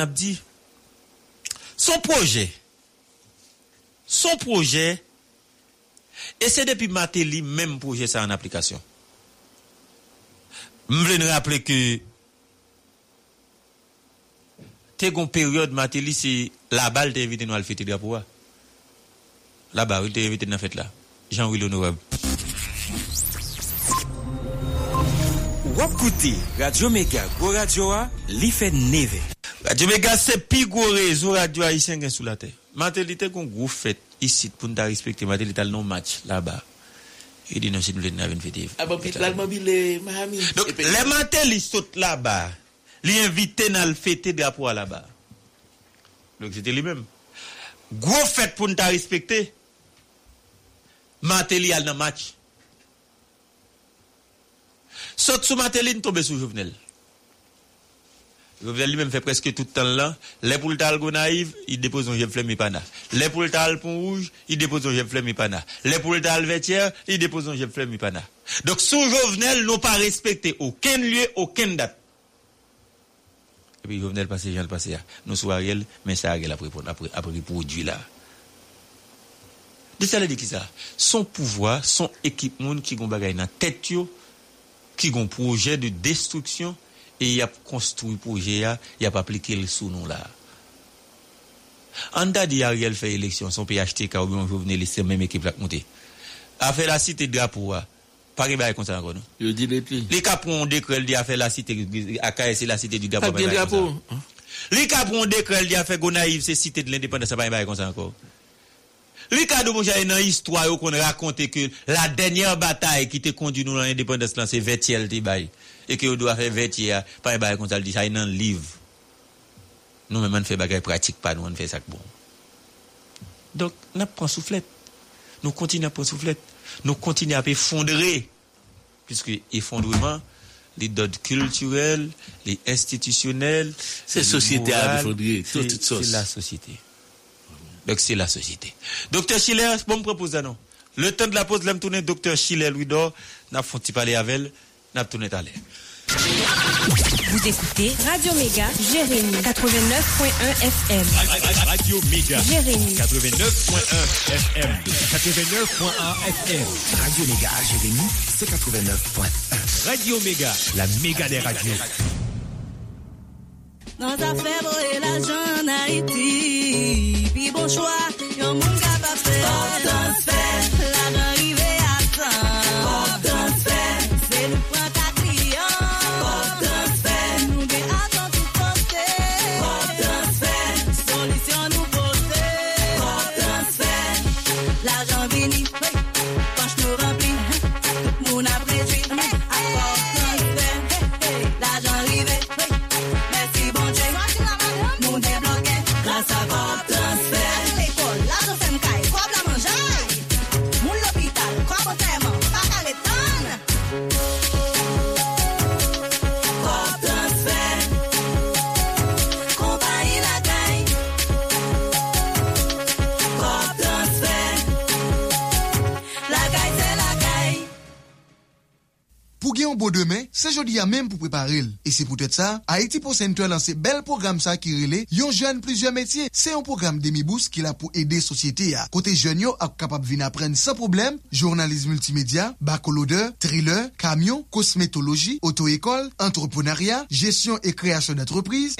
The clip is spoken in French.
Abdi, son proje, son proje, e se depi mate li menm proje sa an aplikasyon. M vle nou rappele ke te kon peryode mate li se la bal te evite nou al fete drapo wa. La bal te evite nou al fete la. Jean-Louis Honorable. Wap koute, Radio Mega, Gwo Radio a, li fe neve. Radio Mega se pi go rezo radio Haitien gen sou la te. Matelite kon gwo fet isit pou nou ta respekte. Matelite al non match la ba. E di non, si nou le nan ven fete. A bon pit lalman bi le mahami. Donk le matel li sot la ba. Li invite nan fete drapo la ba. Donk se te li mem. Gwo fet pou nou ta respekte. Mateli al nan match. Sot sou Mateli nou tombe sou Jovenel. Jovenel li men fè preske tout tan lan. Le pou l'tal go naiv, i depose yon jem flem mi pana. Le pou l'tal pon rouge, i depose yon jem flem mi pana. Le pou l'tal vetier, i depose yon jem flem mi pana. Dok sou jovenel nou pa respekte ouken lye, ouken dat. E pi jovenel pase jan l'pase ya. Nou sou a riel, men sa a riel apri pou di la. De sa la di ki sa? Son pouvoi, son moun ki gon nan tet yo, ki gon proje de destruksyon, e y ap konstruy proje ya, y ap aplike l sou nou la. An da di a riel fè eleksyon, son PHT ka ou yon jovene lise mèm ekip lak mouti. A fè la site drapo wa, pari ba y konsan akon nou. Yo di leti. Li ka proun dekrel di a fè la site, a ka ese la. Tak di drapo. Li ka proun dekrel di a fè go naiv se site de l'independence, pari ba y konsan akon. Do moun jaye nan histwa yo kon rakonte ke la denyer batay ki te kondi nou nan independence lan se vetiel ti bay. E ke yo do a fe vetier, pa yon bay kon sal di jaye nan liv. Nou men man fe bagay pratik pa nou an fe sak bon. Donk, nap pran souflet. Nou kontine ap pran souflet. Nou kontine ap effondre. Piske effondreman, li dod kulturel, li institisyonel, Se sosyete a effondre, c'est tout sos. c'est la société. Donc c'est la société. Docteur Schiller, bon me propose non. Le temps de la pause, l'aime tourner docteur Schiller Louis d'Or, n'a pas parler avec elle, n'a pas tourné à l'air. Vous écoutez Radio Méga, Jérémy, 89.1 FM. Radio Méga. Jérémy, 89.1 FM. 89.1 FM. Radio Mega, Jérémy, c'est 89.1. Radio Méga. La méga des radios. La bourgeois. Pou gen yon bo demen, se jodi ya menm pou preparel. E se pou tèt sa, Haiti Post Center lanse bel program sa ki rele yon jen plizye metye. Se yon program demibous ki la pou ede sosyete ya. Kote jen yo ak kapap vin apren sa problem, journalisme multimedia, bakolode, thriller, kamyon, kosmetologi, oto-ekol, entreprenarya, jesyon e kreasyon d'entreprise,